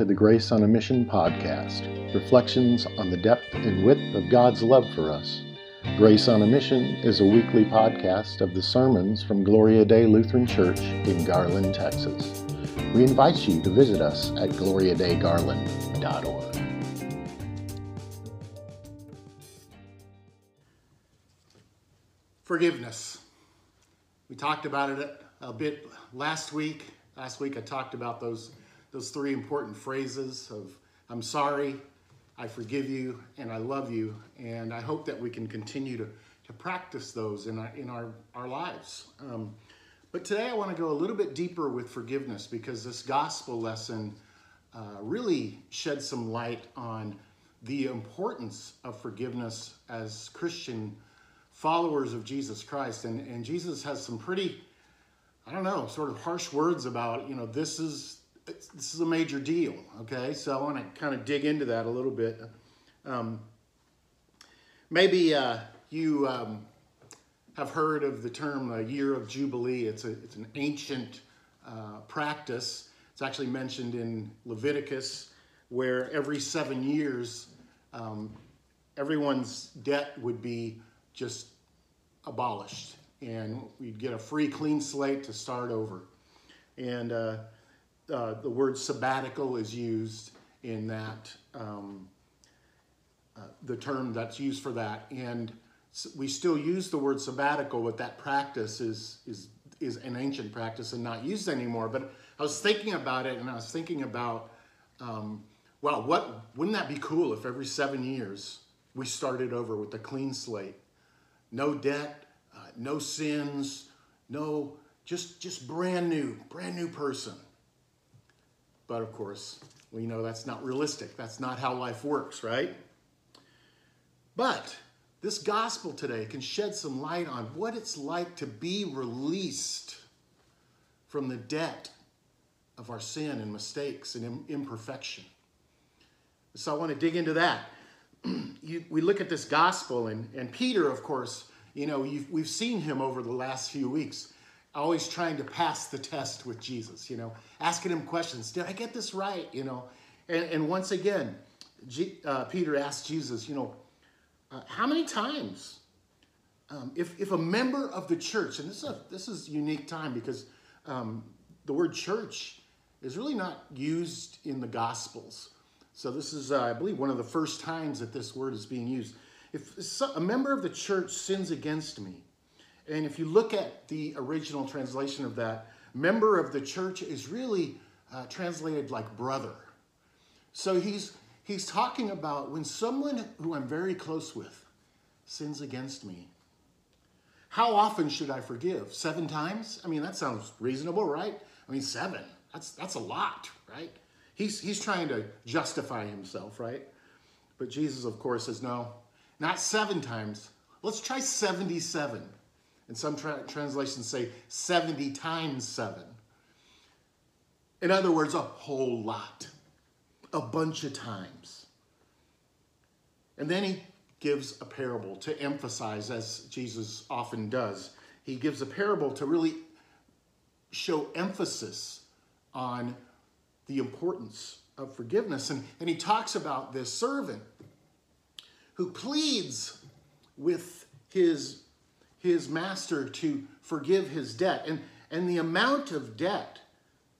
to the Grace on a Mission podcast, reflections on the depth and width of God's love for us. Grace on a Mission is a weekly podcast of the sermons from Gloria Dei Lutheran Church in Garland, Texas. We invite you to visit us at gloriadeigarland.org. Forgiveness. We talked about it a bit last week. Last week I talked about those those three important phrases of I'm sorry, I forgive you, and I love you. And I hope that we can continue to, to practice those in our, in our, our lives. Um, but today I want to go a little bit deeper with forgiveness because this gospel lesson uh, really sheds some light on the importance of forgiveness as Christian followers of Jesus Christ. And, and Jesus has some pretty, I don't know, sort of harsh words about, you know, this is this is a major deal, okay? So I want to kind of dig into that a little bit. Um, maybe uh, you um, have heard of the term uh, Year of Jubilee. It's, a, it's an ancient uh, practice. It's actually mentioned in Leviticus, where every seven years, um, everyone's debt would be just abolished, and we'd get a free, clean slate to start over. And uh, the word sabbatical is used in that, um, uh, the term that's used for that. And we still use the word sabbatical, but that practice is, is, is an ancient practice and not used anymore. But I was thinking about it and I was thinking about, um, well, what, wouldn't that be cool if every seven years we started over with a clean slate? No debt, uh, no sins, no, just, just brand new, brand new person. But of course, we know that's not realistic. That's not how life works, right? But this gospel today can shed some light on what it's like to be released from the debt of our sin and mistakes and imperfection. So I want to dig into that. you, we look at this gospel, and, and Peter, of course, you know, we've seen him over the last few weeks always trying to pass the test with Jesus, you know, asking him questions. Did I get this right? You know, and, and once again, G, uh, Peter asked Jesus, you know, uh, how many times, um, if, if a member of the church, and this is a, this is unique time because um, the word church is really not used in the Gospels. So this is, uh, I believe, one of the first times that this word is being used. If a member of the church sins against me, and if you look at the original translation of that, member of the church is really uh, translated like brother. So he's, he's talking about when someone who I'm very close with sins against me, how often should I forgive? Seven times? I mean, that sounds reasonable, right? I mean, seven, that's, that's a lot, right? He's, he's trying to justify himself, right? But Jesus, of course, says, no, not seven times. Let's try 77. And some tra- translations say 70 times 7. In other words, a whole lot, a bunch of times. And then he gives a parable to emphasize, as Jesus often does. He gives a parable to really show emphasis on the importance of forgiveness. And, and he talks about this servant who pleads with his his master to forgive his debt. And, and the amount of debt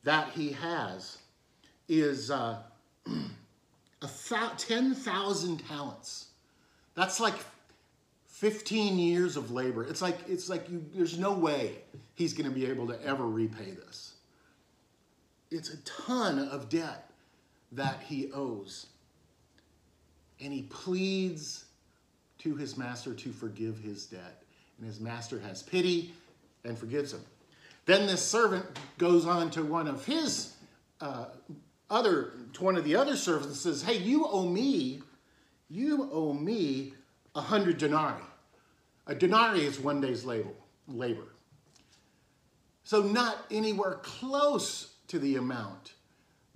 that he has is uh, 10,000 talents. That's like 15 years of labor. It's like, it's like you, there's no way he's going to be able to ever repay this. It's a ton of debt that he owes. And he pleads to his master to forgive his debt and his master has pity and forgives him. Then this servant goes on to one of his uh, other, to one of the other servants and says, Hey, you owe me, you owe me a hundred denarii. A denarii is one day's labor. labor. So not anywhere close to the amount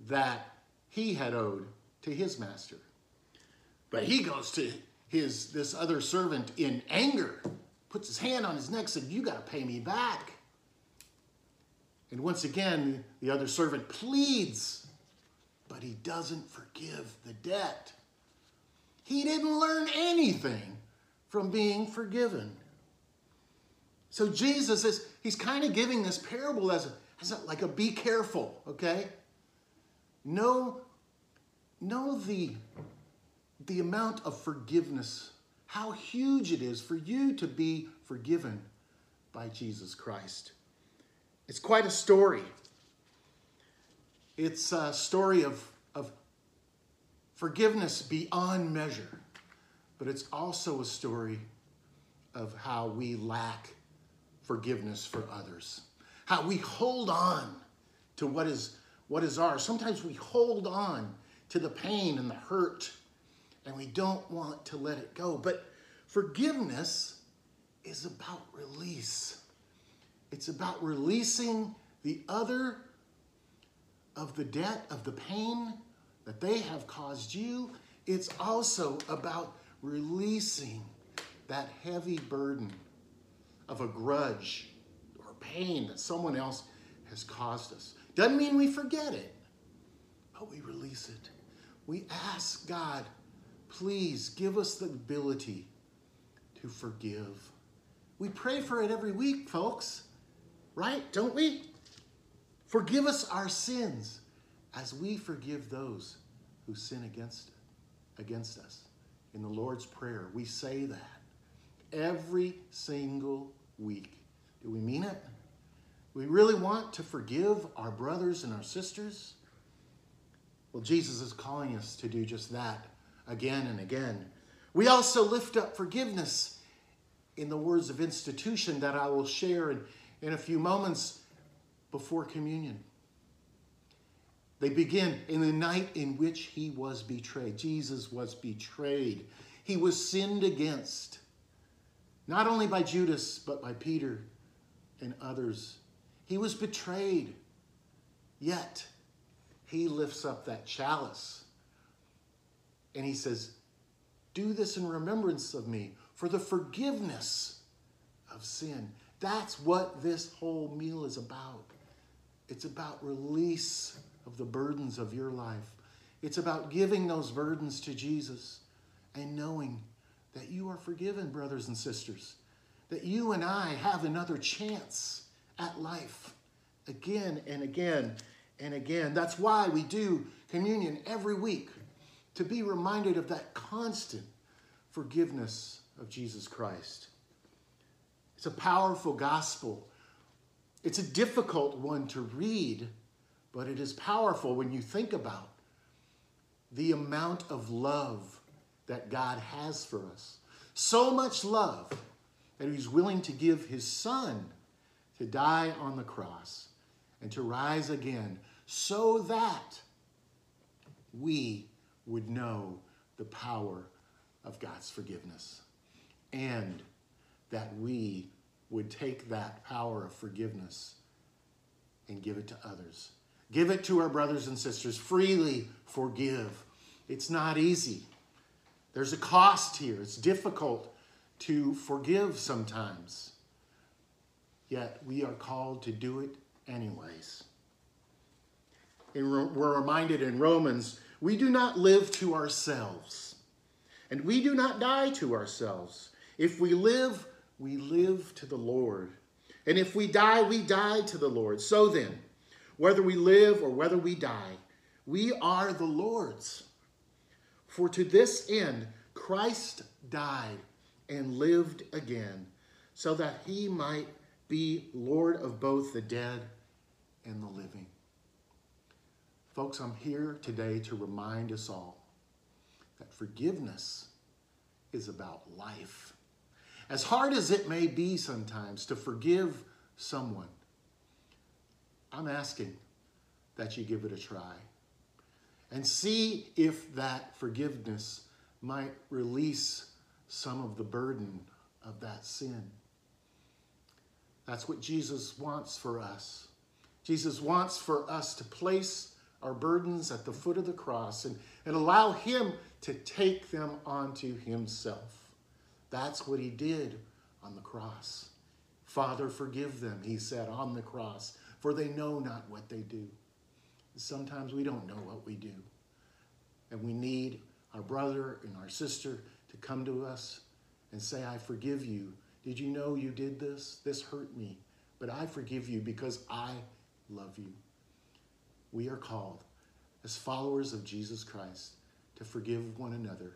that he had owed to his master. But he goes to his this other servant in anger puts his hand on his neck, said, You got to pay me back. And once again, the other servant pleads, but he doesn't forgive the debt. He didn't learn anything from being forgiven. So Jesus is, he's kind of giving this parable as, a, as a, like a be careful, okay? Know, know the, the amount of forgiveness, how huge it is for you to be forgiven by Jesus Christ. It's quite a story. It's a story of, of forgiveness beyond measure, but it's also a story of how we lack forgiveness for others, how we hold on to what is, what is ours. Sometimes we hold on to the pain and the hurt, and we don't want to let it go. But forgiveness is about release. It's about releasing the other of the debt, of the pain that they have caused you. It's also about releasing that heavy burden of a grudge or pain that someone else has caused us. Doesn't mean we forget it, but we release it. We ask God, please give us the ability to forgive. We pray for it every week, folks, right? Don't we? Forgive us our sins as we forgive those who sin against, against us. In the Lord's Prayer, we say that every single week. Do we mean it? We really want to forgive our brothers and our sisters? Well, Jesus is calling us to do just that again and again. We also lift up forgiveness in the words of institution that I will share in, in a few moments before communion. They begin in the night in which he was betrayed. Jesus was betrayed. He was sinned against, not only by Judas, but by Peter and others. He was betrayed, yet he lifts up that chalice and he says, Do this in remembrance of me for the forgiveness of sin. That's what this whole meal is about. It's about release of the burdens of your life. It's about giving those burdens to Jesus and knowing that you are forgiven, brothers and sisters, that you and I have another chance at life again and again and again. That's why we do communion every week to be reminded of that constant forgiveness of Jesus Christ. It's a powerful gospel. It's a difficult one to read but it is powerful when you think about the amount of love that God has for us. So much love that he's willing to give his son to die on the cross and to rise again so that we would know the power of God's forgiveness and that we would take that power of forgiveness and give it to others. Give it to our brothers and sisters. Freely forgive. It's not easy. There's a cost here. It's difficult to forgive sometimes. Yet we are called to do it anyways. And we're reminded in Romans we do not live to ourselves, and we do not die to ourselves. If we live, we live to the Lord. And if we die, we die to the Lord. So then, whether we live or whether we die, we are the Lord's. For to this end, Christ died and lived again, so that he might be Lord of both the dead and the living. Folks, I'm here today to remind us all that forgiveness is about life. As hard as it may be sometimes to forgive someone, I'm asking that you give it a try and see if that forgiveness might release some of the burden of that sin. That's what Jesus wants for us. Jesus wants for us to place our burdens at the foot of the cross and, and allow Him to take them onto Himself. That's what He did on the cross. Father, forgive them, He said on the cross for they know not what they do. Sometimes we don't know what we do. And we need our brother and our sister to come to us and say, I forgive you. Did you know you did this? This hurt me. But I forgive you because I love you. We are called as followers of Jesus Christ to forgive one another.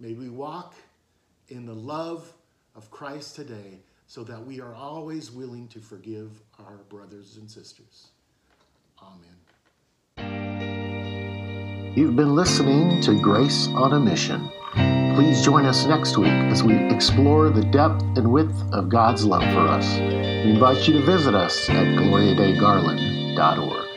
May we walk in the love of Christ today so that we are always willing to forgive our brothers and sisters. Amen. You've been listening to Grace on a Mission. Please join us next week as we explore the depth and width of God's love for us. We invite you to visit us at gloriadeigarland.org.